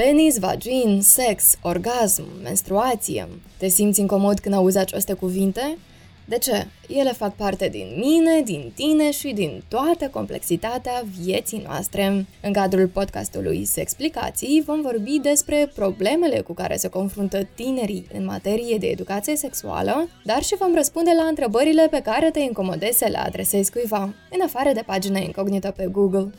Penis, vagin, sex, orgasm, menstruație. Te simți incomod când auzi aceste cuvinte? De ce? Ele fac parte din mine, din tine și din toată complexitatea vieții noastre. În cadrul podcastului Explicații vom vorbi despre problemele cu care se confruntă tinerii în materie de educație sexuală, dar și vom răspunde la întrebările pe care te incomodezi să le adresezi cuiva, în afară de pagina incognită pe Google.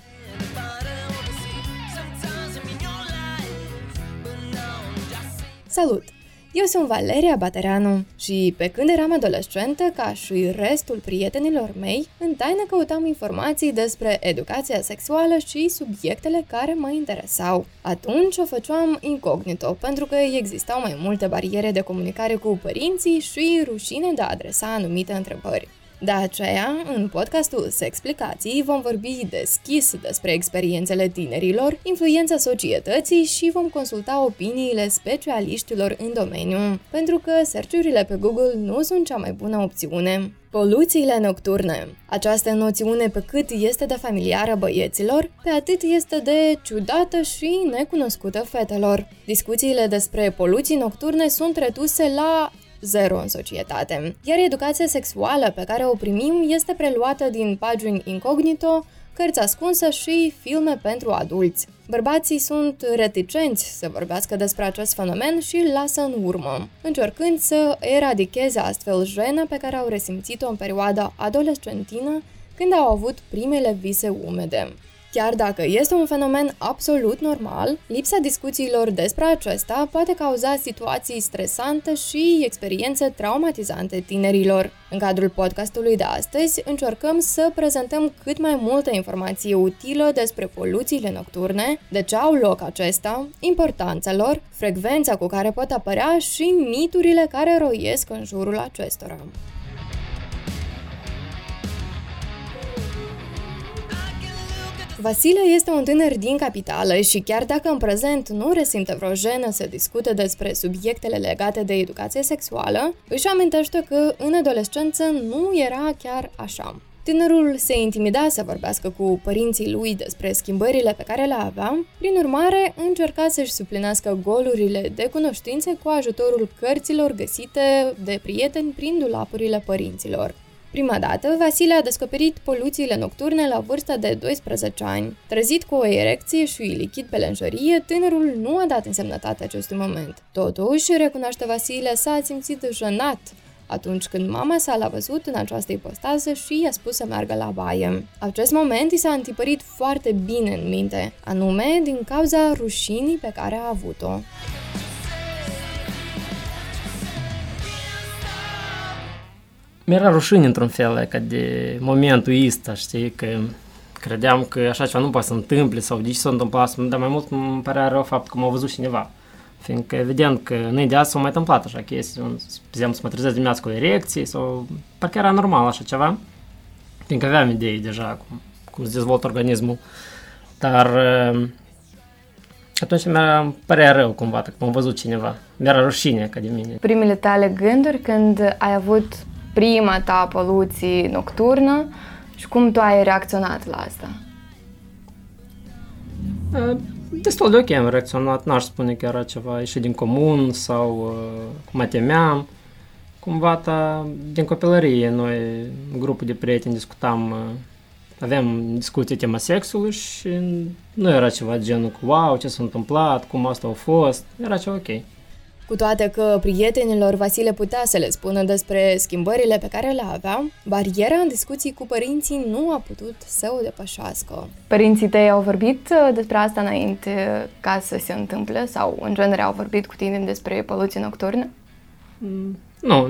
Salut! Eu sunt Valeria Batereanu și pe când eram adolescentă, ca și restul prietenilor mei, în taină căutam informații despre educația sexuală și subiectele care mă interesau. Atunci o făceam incognito, pentru că existau mai multe bariere de comunicare cu părinții și rușine de a adresa anumite întrebări. De aceea, în podcastul Explicații vom vorbi deschis despre experiențele tinerilor, influența societății și vom consulta opiniile specialiștilor în domeniu, pentru că serciurile pe Google nu sunt cea mai bună opțiune. Poluțiile nocturne. Această noțiune pe cât este de familiară băieților, pe atât este de ciudată și necunoscută fetelor. Discuțiile despre poluții nocturne sunt reduse la zero în societate. Iar educația sexuală pe care o primim este preluată din pagini incognito, cărți ascunse și filme pentru adulți. Bărbații sunt reticenți să vorbească despre acest fenomen și îl lasă în urmă, încercând să eradicheze astfel jena pe care au resimțit-o în perioada adolescentină când au avut primele vise umede. Chiar dacă este un fenomen absolut normal, lipsa discuțiilor despre acesta poate cauza situații stresante și experiențe traumatizante tinerilor. În cadrul podcastului de astăzi, încercăm să prezentăm cât mai multă informație utilă despre poluțiile nocturne, de ce au loc acesta, importanța lor, frecvența cu care pot apărea și miturile care roiesc în jurul acestora. Vasile este un tânăr din capitală și chiar dacă în prezent nu resimte vreo jenă să discute despre subiectele legate de educație sexuală, își amintește că în adolescență nu era chiar așa. Tânărul se intimida să vorbească cu părinții lui despre schimbările pe care le avea, prin urmare încerca să-și suplinească golurile de cunoștințe cu ajutorul cărților găsite de prieteni prin dulapurile părinților. Prima dată, Vasile a descoperit poluțiile nocturne la vârsta de 12 ani. Trezit cu o erecție și lichid pe lenjărie, tânărul nu a dat însemnătate acestui moment. Totuși, recunoaște Vasile, s-a simțit jenat atunci când mama sa l-a văzut în această ipostază și i-a spus să meargă la baie. Acest moment i s-a întipărit foarte bine în minte, anume din cauza rușinii pe care a avut-o. Mi-era rușine într-un fel, ca de momentul ăsta, știi, că credeam că așa ceva nu poate să întâmple sau de ce s-a întâmplat, dar mai mult îmi părea rău fapt că m-a văzut cineva. Fiindcă evident că nu de azi s-au mai întâmplat așa chestii, spre exemplu, să mă trezesc dimineața cu o erecție sau parcă era normal așa ceva, fiindcă aveam idei deja cum, cum se dezvoltă organismul. Dar uh, atunci mi-a părea rău cumva că m-a văzut cineva. Mi-era rușine ca de mine. Primele tale gânduri când ai avut prima ta poluție nocturnă și cum tu ai reacționat la asta? Destul de ok am reacționat, n-aș spune că era ceva ieșit din comun sau cum mă temeam. Cumva ta, din copilărie, noi, grupul de prieteni, discutam, aveam discuții tema sexului și nu era ceva genul cu wow, ce s-a întâmplat, cum asta a fost, era ceva ok. Cu toate că prietenilor Vasile putea să le spună despre schimbările pe care le avea, bariera în discuții cu părinții nu a putut să o depășească. Părinții tăi au vorbit uh, despre asta înainte ca să se întâmple sau în genere au vorbit cu tine despre poluție nocturnă? Mm, nu,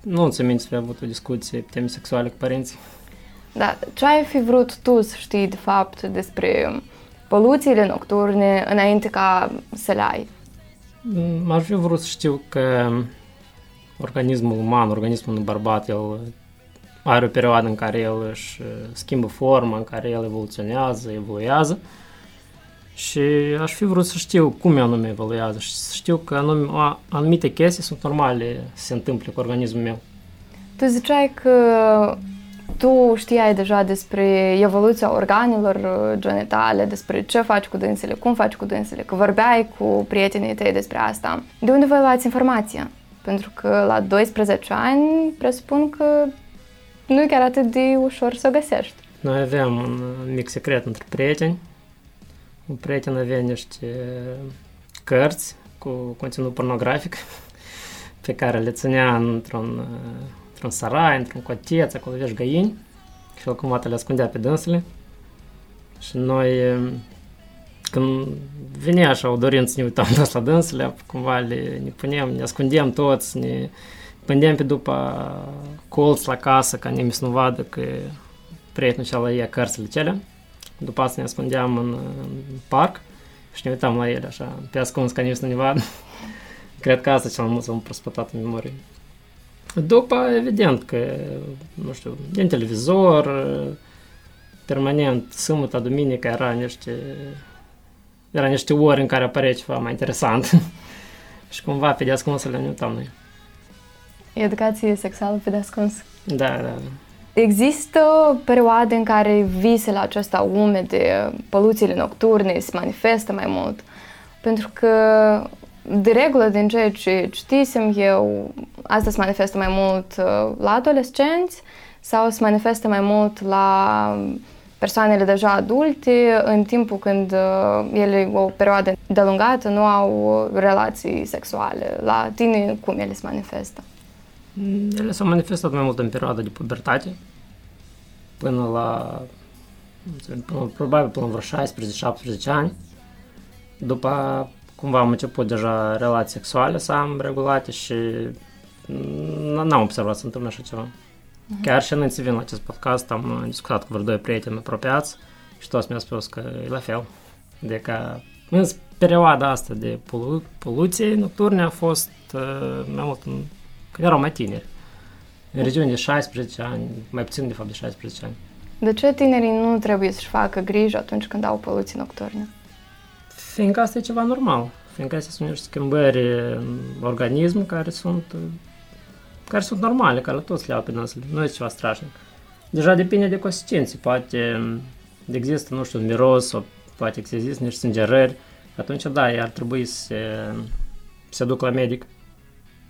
nu ți minte să fi avut o discuție pe teme sexuale cu părinții. Da, ce ai fi vrut tu să știi de fapt despre poluțiile nocturne înainte ca să le ai? Aș fi vrut să știu că organismul uman, organismul unui bărbat, el are o perioadă în care el își schimbă forma, în care el evoluționează, evoluează și aș fi vrut să știu cum anume evoluează și să știu că anume, anumite chestii sunt normale să se întâmple cu organismul meu. Tu ziceai că tu știai deja despre evoluția organelor uh, genitale, despre ce faci cu dânsele, cum faci cu dânsele, că vorbeai cu prietenii tăi despre asta. De unde vă luați informația? Pentru că la 12 ani presupun că nu e chiar atât de ușor să o găsești. Noi aveam un mic secret între prieteni. Un prieten avea niște cărți cu conținut pornografic pe care le ținea într-un, într-un sarai, într-un coteț, acolo vești găini și el cumva le ascundea pe dânsele. Și noi, când venea așa o dorință să ne uităm toți la dânsele, cumva le, ne punem, ne ascundem toți, ne pândeam pe după colț la casă ca nimeni să nu vadă că prietenul cel ia cărțile cele. După asta ne ascundeam în, în parc și ne uitam la ele așa, pe ascuns ca nimeni să nu ne vadă. Cred că asta cel mai mult s-a prospătat în memorie. După, evident că, nu știu, din televizor, permanent, sâmbătă, duminică era niște, era niște ori în care apărea ceva mai interesant. și cumva pe deascunsele ne uitam noi. Educație sexuală pe deascuns. Da, da. Există perioade în care visele acestea umede, poluțiile nocturne se manifestă mai mult? Pentru că de regulă, din ceea ce citisem eu, asta se manifestă mai mult uh, la adolescenți sau se manifestă mai mult la persoanele deja adulte, în timpul când uh, ele, o perioadă delungată, nu au relații sexuale. La tine, cum ele se manifestă? Ele s-au manifestat mai mult în perioada de pubertate, până la, până, probabil până la vreo 16-17 ani. După cumva am început deja relații sexuale să am regulate și n-am observat să întâmplă așa ceva. Uh-huh. Chiar și înainte să vin la acest podcast am discutat cu vreo doi prieteni apropiați și toți mi-au spus că e la fel. De că în perioada asta de polu- poluție nocturne a fost uh, mai mult în, când erau mai tineri. În regiune de 16 ani, mai puțin de fapt de 16 ani. De ce tinerii nu trebuie să-și facă grijă atunci când au poluții nocturne? Fiindcă asta e ceva normal. Fiindcă astea sunt niște schimbări în organism care sunt, care sunt normale, care toți le au pe năsle. Nu este ceva strașnic. Deja depinde de consecințe. Poate există, nu știu, un miros sau poate există niște sângerări. Atunci, da, ar trebui să se, se duc la medic.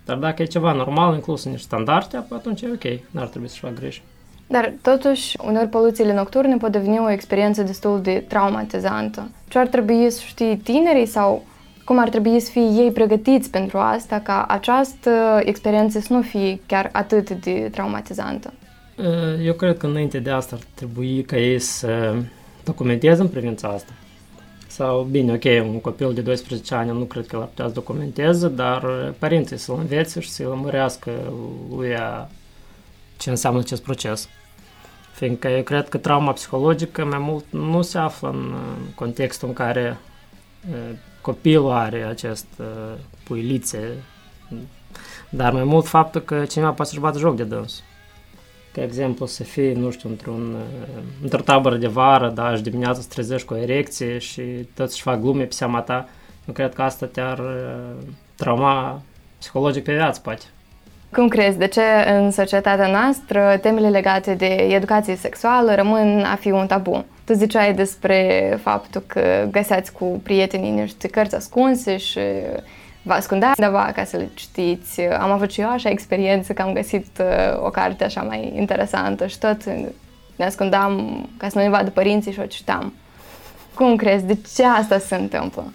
Dar dacă e ceva normal, inclus în niște standarde, atunci e ok, n-ar trebui să-și fac griji. Dar totuși, uneori poluțiile nocturne pot deveni o experiență destul de traumatizantă. Ce ar trebui să știe tinerii sau cum ar trebui să fie ei pregătiți pentru asta ca această experiență să nu fie chiar atât de traumatizantă? Eu cred că înainte de asta ar trebui ca ei să documenteze în privința asta. Sau, bine, ok, un copil de 12 ani nu cred că l-ar putea să documenteze, dar părinții să-l învețe și să-l lămurească lui ce înseamnă acest proces. Fiindcă eu cred că trauma psihologică mai mult nu se află în contextul în care copilul are acest puilițe, dar mai mult faptul că cineva poate să-și bată joc de dâns. Ca exemplu, să fii, nu știu, într-un, într-o tabără de vară, da, și dimineața să trezești cu o erecție și toți își fac glume pe seama ta, eu cred că asta te-ar trauma psihologic pe viață, poate. Cum crezi, de ce în societatea noastră temele legate de educație sexuală rămân a fi un tabu? Tu ziceai despre faptul că găseați cu prietenii niște cărți ascunse și vă ascundeați undeva ca să le citiți. Am avut și eu așa experiență că am găsit uh, o carte așa mai interesantă și tot ne ascundeam ca să nu ne vadă părinții și o citam. Cum crezi, de ce asta se întâmplă?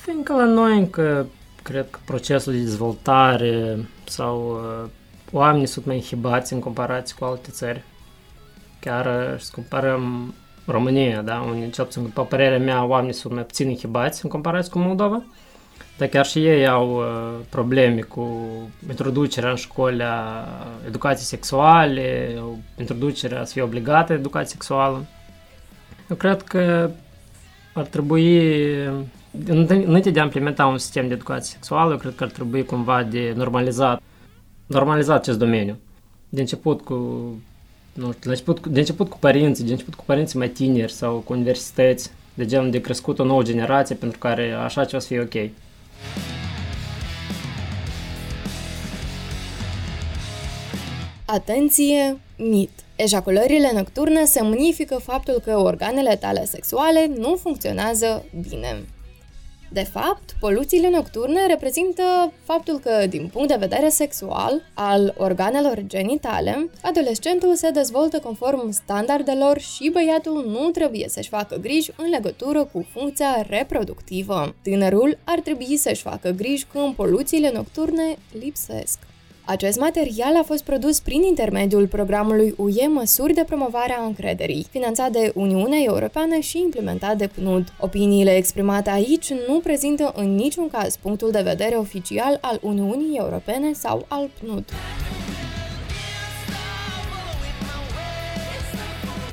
Fiindcă la noi încă cred că procesul de dezvoltare sau uh, oamenii sunt mai inhibați în comparație cu alte țări. Chiar uh, să comparăm România, da, unde, cel puțin, după părerea mea, oamenii sunt mai puțin inhibați în comparație cu Moldova, dar chiar și ei au uh, probleme cu introducerea în școli a educației sexuale, introducerea să fie obligată educație sexuală. Eu cred că ar trebui Înainte de a implementa un sistem de educație sexuală, eu cred că ar trebui cumva de normalizat, normalizat acest domeniu. De început cu, nu știu, de început, de început cu părinții, de început cu părinții mai tineri sau cu universități, de genul de crescut o nouă generație pentru care așa ceva să fie ok. Atenție! Mit. Ejaculările nocturne semnifică faptul că organele tale sexuale nu funcționează bine. De fapt, poluțiile nocturne reprezintă faptul că, din punct de vedere sexual al organelor genitale, adolescentul se dezvoltă conform standardelor și băiatul nu trebuie să-și facă griji în legătură cu funcția reproductivă. Tânărul ar trebui să-și facă griji când poluțiile nocturne lipsesc. Acest material a fost produs prin intermediul programului UE Măsuri de promovare a încrederii, finanțat de Uniunea Europeană și implementat de PNUD. Opiniile exprimate aici nu prezintă în niciun caz punctul de vedere oficial al Uniunii Europene sau al PNUD.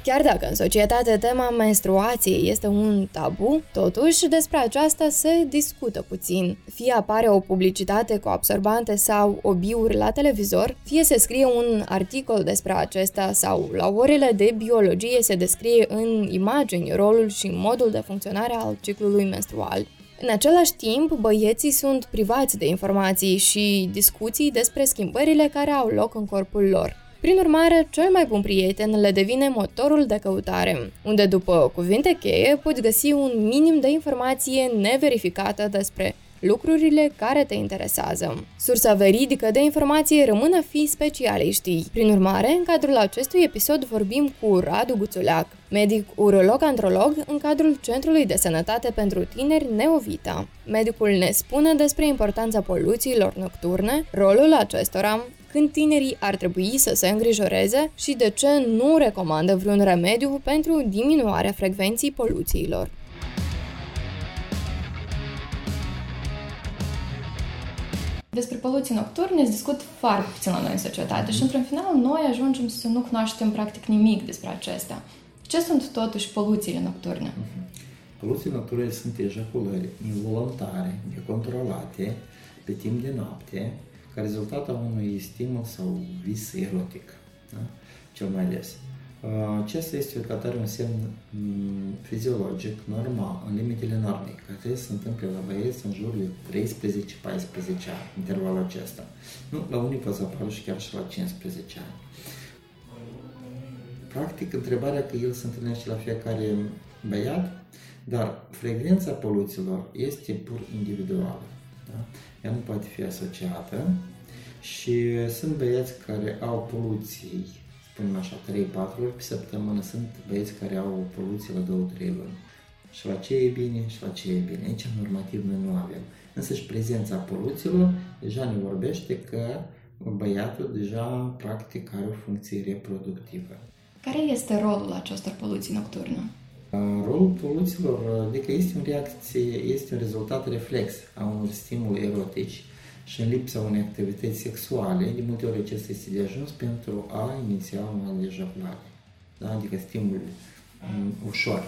Chiar dacă în societate tema menstruației este un tabu, totuși despre aceasta se discută puțin. Fie apare o publicitate cu absorbante sau obiuri la televizor, fie se scrie un articol despre acesta sau la orele de biologie se descrie în imagini rolul și modul de funcționare al ciclului menstrual. În același timp, băieții sunt privați de informații și discuții despre schimbările care au loc în corpul lor. Prin urmare, cel mai bun prieten le devine motorul de căutare, unde după cuvinte cheie poți găsi un minim de informație neverificată despre lucrurile care te interesează. Sursa veridică de informație rămân a fi specialiștii. Prin urmare, în cadrul acestui episod vorbim cu Radu Guțuleac, medic urolog-androlog în cadrul Centrului de Sănătate pentru Tineri Neovita. Medicul ne spune despre importanța poluțiilor nocturne, rolul acestora, când tinerii ar trebui să se îngrijoreze și de ce nu recomandă vreun remediu pentru diminuarea frecvenții poluțiilor. Despre poluții nocturne se discut foarte puțin la noi în societate și, într-un final, noi ajungem să nu cunoaștem practic nimic despre acestea. Ce sunt totuși poluțiile nocturne? Poluții nocturne sunt ejaculări involuntare, necontrolate, pe timp de noapte, ca rezultat al unui stimul sau vis erotic, da? cel mai des. Acesta este tratare un semn fiziologic, normal, în limitele normei, care se întâmplă la băieți în jur de 13-14 ani, intervalul acesta. Nu, la unii poate să apară și chiar și la 15 ani. Practic, întrebarea că el se întâlnește la fiecare băiat, dar frecvența poluțiilor este pur individuală. Da? Ea nu poate fi asociată și sunt băieți care au poluții, spunem așa, 3-4 ori pe săptămână, sunt băieți care au poluție la 2-3 luni. Și la ce e bine și la ce e bine. Aici, normativ, noi nu avem. Însă și prezența poluțiilor deja ne vorbește că băiatul deja practic are o funcție reproductivă. Care este rolul acestor poluții nocturne? Rolul poluților, adică este o reacție, este un rezultat reflex a unor stimuli erotici și în lipsa unei activități sexuale, de multe ori acesta este de ajuns pentru a iniția un ejaculare, da? adică stimul um, ușor.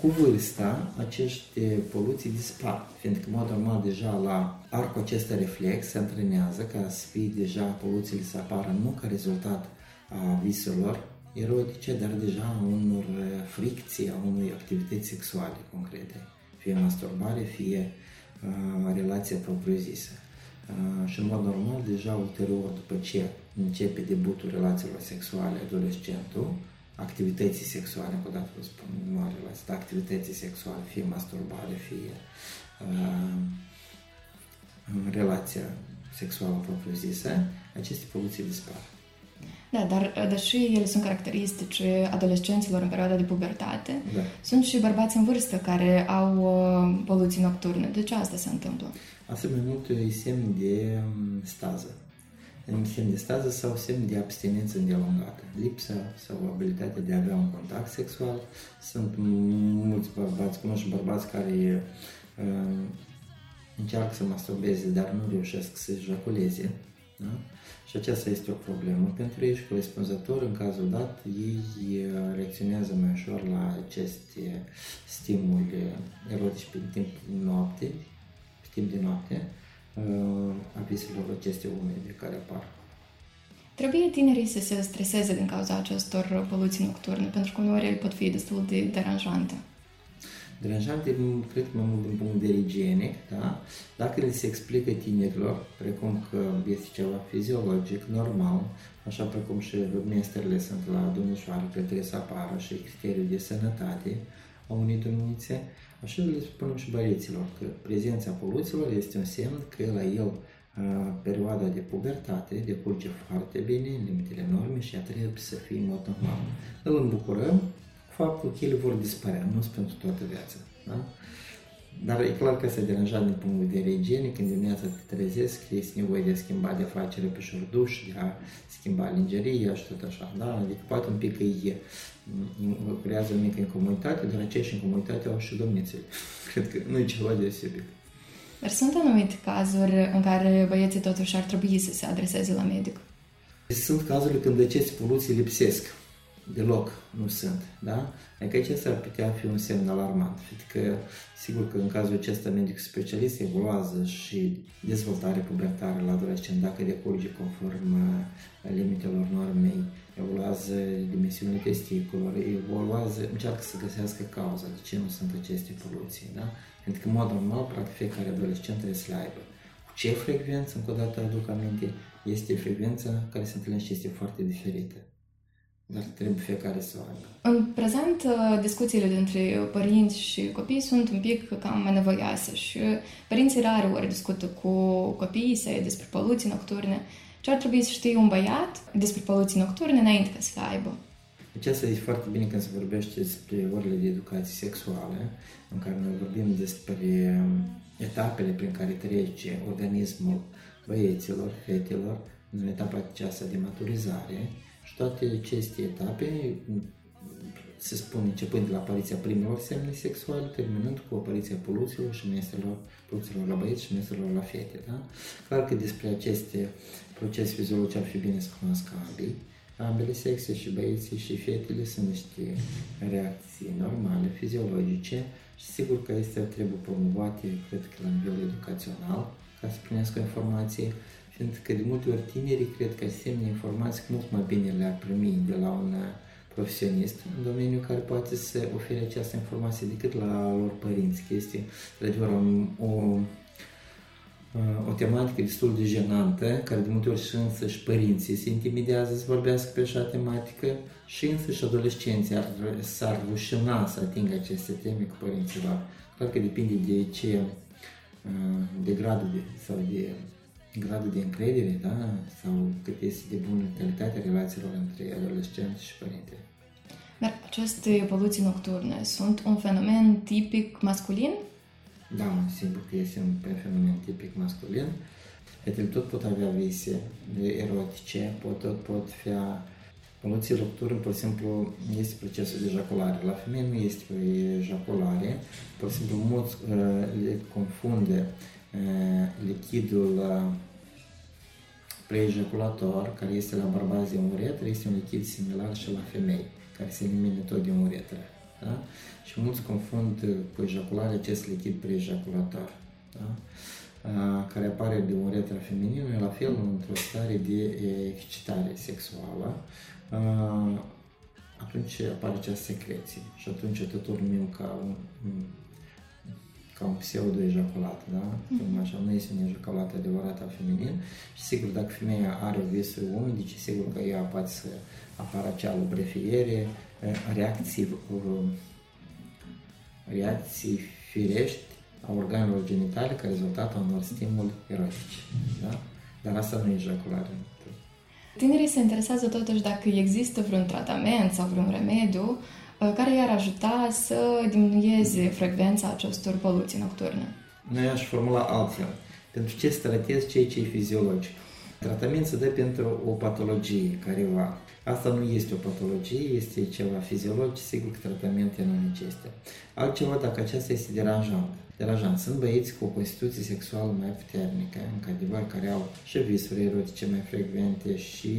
Cu vârsta, acești poluții dispar, fiindcă, în mod normal, deja la arcul acesta reflex se antrenează ca să fie deja poluțiile să apară nu ca rezultat a viselor erotice, dar deja a unor fricții, a unei activități sexuale concrete, fie masturbare, fie uh, relația propriu-zisă. Uh, și în mod normal, deja ulterior, după ce începe debutul relațiilor sexuale adolescentul, activității sexuale, încă o dată vă spun, nu are relație, dar activității sexuale, fie masturbare, fie uh, relația sexuală propriu-zisă, aceste poluții dispar. Da, dar deși ele sunt caracteristice adolescenților în perioada de pubertate, da. sunt și bărbați în vârstă care au uh, poluții nocturne. De ce asta se întâmplă? Asta mai mult e semn de um, stază. Semn de stază sau semn de abstinență îndelungată. Lipsa sau abilitatea de a avea un contact sexual. Sunt mulți bărbați, cunosc și bărbați care uh, încearcă să masturbeze, dar nu reușesc să ejaculeze. Da? Și aceasta este o problemă pentru ei și corespunzător, în cazul dat, ei uh, reacționează mai ușor la aceste stimuli erotici pe timp noapte, pe timp de noapte, uh, a viselor aceste umede care apar. Trebuie tinerii să se streseze din cauza acestor poluții nocturne, pentru că uneori ele pot fi destul de deranjante. Deranjant, cred că mai mult din punct de vedere igienic, da? Dacă le se explică tinerilor, precum că este ceva fiziologic, normal, așa precum și mesterele sunt la domnișoară, că trebuie să apară și criteriul de sănătate a unei domnițe, așa le spunem și băieților că prezența poluților este un semn că la el perioada de pubertate decurge foarte bine, în limitele norme și ea trebuie să fie în mod normal. Îl îmbucurăm faptul că ele vor dispărea, nu sunt pentru toată viața. Da? Dar e clar că se deranjat din punct de vedere igienic, când dimineața te trezesc, este nevoie de a schimba de afacere pe șorduș, de a schimba lingeria și tot așa, da? Adică poate un pic e, creează o mică incomoditate, dar aceeași incomoditate au și domnițele. Cred că nu e ceva deosebit. Dar sunt anumite cazuri în care băieții totuși ar trebui să se adreseze la medic. Sunt cazurile când aceste poluții lipsesc deloc nu sunt, da? Adică acesta ar putea fi un semn alarmant, fiindcă sigur că în cazul acesta medic specialist evoluează și dezvoltare pubertară la adolescent, dacă decurge conform uh, limitelor normei, evoluează dimensiunile testiculor, evoluează, încearcă să găsească cauza de ce nu sunt aceste poluții, da? Pentru că, în mod normal, practic, fiecare adolescent trebuie să le aibă. Cu ce frecvență, încă o dată aduc aminte, este frecvența care se întâlnește este foarte diferită. Dar trebuie fiecare să o aibă. În prezent, uh, discuțiile dintre părinți și copii sunt un pic cam nevoioase și părinții rare ori discută cu copiii săi despre poluții nocturne. Ce ar trebui să știe un băiat despre poluții nocturne înainte ca să le aibă? Aceasta este foarte bine când se vorbește despre orele de educație sexuală, în care noi vorbim despre um, etapele prin care trece organismul băieților, fetelor, în etapa aceasta de maturizare, și toate aceste etape se spune începând de la apariția primelor semne sexuale, terminând cu apariția poluților și meselor, poluților la băieți și meselor la fete. Da? Clar că despre aceste procese fiziologice ar fi bine să cunoască ambii. Ambele sexe, și băieții și fetele, sunt niște reacții normale, fiziologice și sigur că este trebuie promovate, cred că la nivel educațional, ca să primească informații pentru că de multe ori tinerii cred că asemenea informații mult mai bine le-ar primi de la un profesionist în domeniu care poate să ofere această informație decât la lor părinți, că este, într-adevăr, o, o, o tematică destul de jenantă, care de multe ori și însăși părinții se intimidează să vorbească pe așa tematică și însăși adolescenții ar, s-ar rușina să atingă aceste teme cu părinții lor. Clar că depinde de ce, de gradul de, sau de gradul de încredere, da? sau cât este de bună calitatea relațiilor între adolescenți și părinte. Dar aceste evoluții nocturne sunt un fenomen tipic masculin? Da, sigur că este un fenomen tipic masculin. Fetele tot pot avea vise erotice, pot, tot pot fi Poluții nocturne, pur și simplu, este procesul de ejaculare. La femei nu este ejaculare, pur și simplu mulți uh, le confunde uh, lichidul uh, preejaculator, care este la bărbați de uretră, este un lichid similar și la femei, care se elimină tot din uretră. Da? Și mulți confund cu ejaculare acest lichid preejaculator. Da? care apare de uretra feminină, la fel într-o stare de excitare sexuală, atunci apare această secreție și atunci tot numim ca un, ca un pseudo-ejaculat, da? Mm-hmm. Așa, nu este un ejaculat adevărat al feminin și sigur, dacă femeia are visuri umidice, sigur că ea poate să apară acea lubrifiere, reacții, reacții firești a organelor genitale ca rezultat a unor stimuli erotici, da? Dar asta nu e ejaculare. Tinerii se interesează totuși dacă există vreun tratament sau vreun remediu Uh, care i-ar ajuta să diminueze frecvența acestor poluții nocturne. Noi aș formula altfel. Pentru ce tratezi ceea ce e fiziologic? Tratament se dă pentru o patologie careva. Asta nu este o patologie, este ceva fiziologic, sigur că tratamentul nu necesită. Altceva dacă aceasta este deranjant. Deranjant. Sunt băieți cu o constituție sexuală mai puternică, în adevăr, care au și visuri erotice mai frecvente și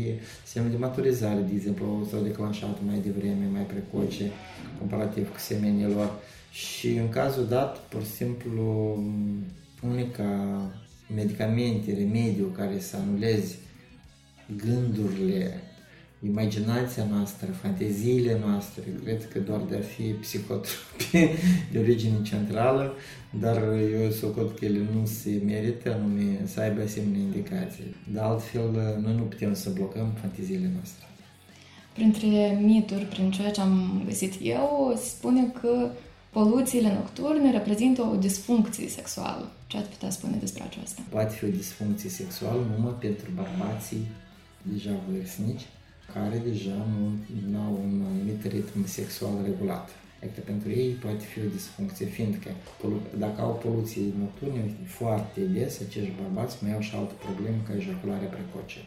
semne de maturizare, de exemplu, s-au declanșat mai devreme, mai precoce, comparativ cu semenilor. Și în cazul dat, pur și simplu, unica medicamente, remediu care să anuleze gândurile imaginația noastră, fanteziile noastre, cred că doar de a fi psihotropie de origine centrală, dar eu socot că ele nu se merită anume să aibă asemenea indicații. De altfel, noi nu putem să blocăm fanteziile noastre. Printre mituri, prin ceea ce am găsit eu, se spune că poluțiile nocturne reprezintă o disfuncție sexuală. Ce ați putea spune despre aceasta? Poate fi o disfuncție sexuală numai pentru bărbații deja vârstnici, care deja nu au un anumit ritm sexual regulat. Adică pentru ei poate fi o disfuncție, fiindcă dacă au poluții nocturne, foarte des acești bărbați mai au și altă problemă ca ejacularea precoce.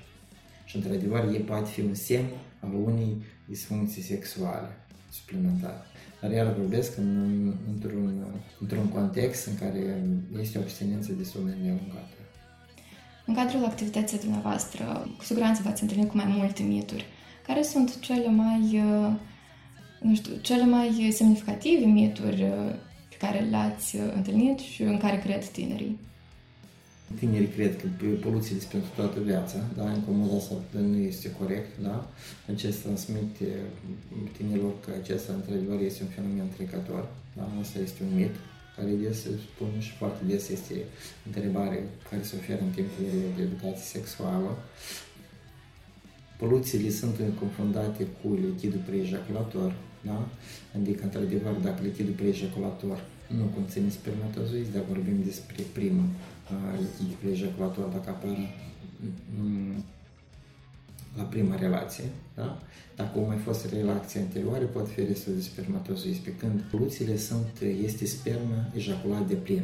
Și într-adevăr, ei poate fi un semn al unei disfuncții sexuale suplimentare. Dar iar vorbesc în, într-un, într-un context în care este o abstinență destul de nelungată. În cadrul activității dumneavoastră, cu siguranță v-ați întâlnit cu mai multe mituri. Care sunt cele mai, uh, nu știu, cele mai semnificative mituri uh, pe care le-ați uh, întâlnit și în care cred tinerii? Tinerii cred că poluțiile sunt pentru toată viața, da? Încă mod asta nu este corect, da? Acest transmite tinerilor că acesta într-adevăr este un fenomen trecător, da? Asta este un mit care des se spune și foarte des este întrebare care se oferă în timpul de educație sexuală. Poluțiile sunt confundate cu lichidul preejaculator, da? Adică, într-adevăr, dacă lichidul preejaculator nu conține spermatozoizi, dar vorbim despre primul lichid preejaculator, dacă apare la prima relație, da? Dacă au mai fost relații anterioare, pot fi restul de spermatozoizi, pe când poluțiile sunt, este spermă ejaculat de plin,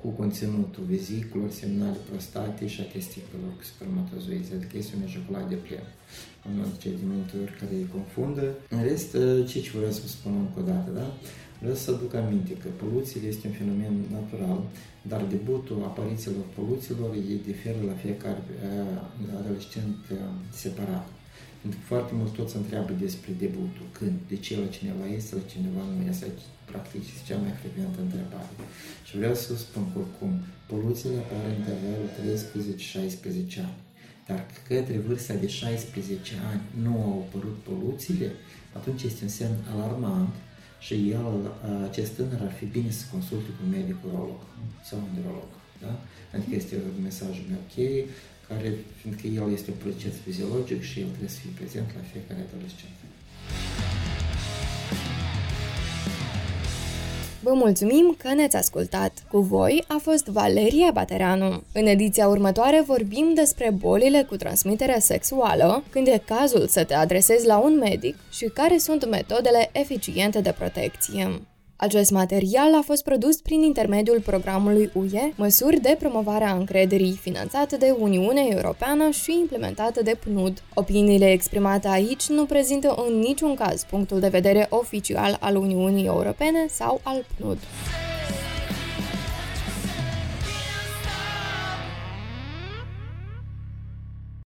cu conținutul veziculor, seminale prostate și a testiculelor cu spermatozoizi, adică este un ejaculat de plin. Unul dintre cele care îi confundă. În rest, ce ce vreau să vă spun încă o dată, da? Vreau să aduc aminte că poluțiile este un fenomen natural, dar debutul aparițiilor poluțiilor ei diferă la fiecare adolescent separat. Pentru că foarte mult toți întreabă despre debutul, când, de ce la cineva este, la cineva nu este, practic este cea mai frecventă întrebare. Și vreau să spun că oricum, poluțiile apar în intervalul 13-16 ani. Dar către vârsta de 16 ani nu au apărut poluțiile, atunci este un semn alarmant și el, acest tânăr ar fi bine să consulte cu un medic urolog sau un neurolog. Da? Adică este un mesaj meu cheie, care, fiindcă el este un proces fiziologic și el trebuie să fie prezent la fiecare adolescent. Vă mulțumim că ne-ați ascultat! Cu voi a fost Valeria Bateranu. În ediția următoare vorbim despre bolile cu transmitere sexuală, când e cazul să te adresezi la un medic și care sunt metodele eficiente de protecție. Acest material a fost produs prin intermediul programului UE, măsuri de promovare a încrederii, finanțate de Uniunea Europeană și implementată de PNUD. Opiniile exprimate aici nu prezintă în niciun caz punctul de vedere oficial al Uniunii Europene sau al PNUD.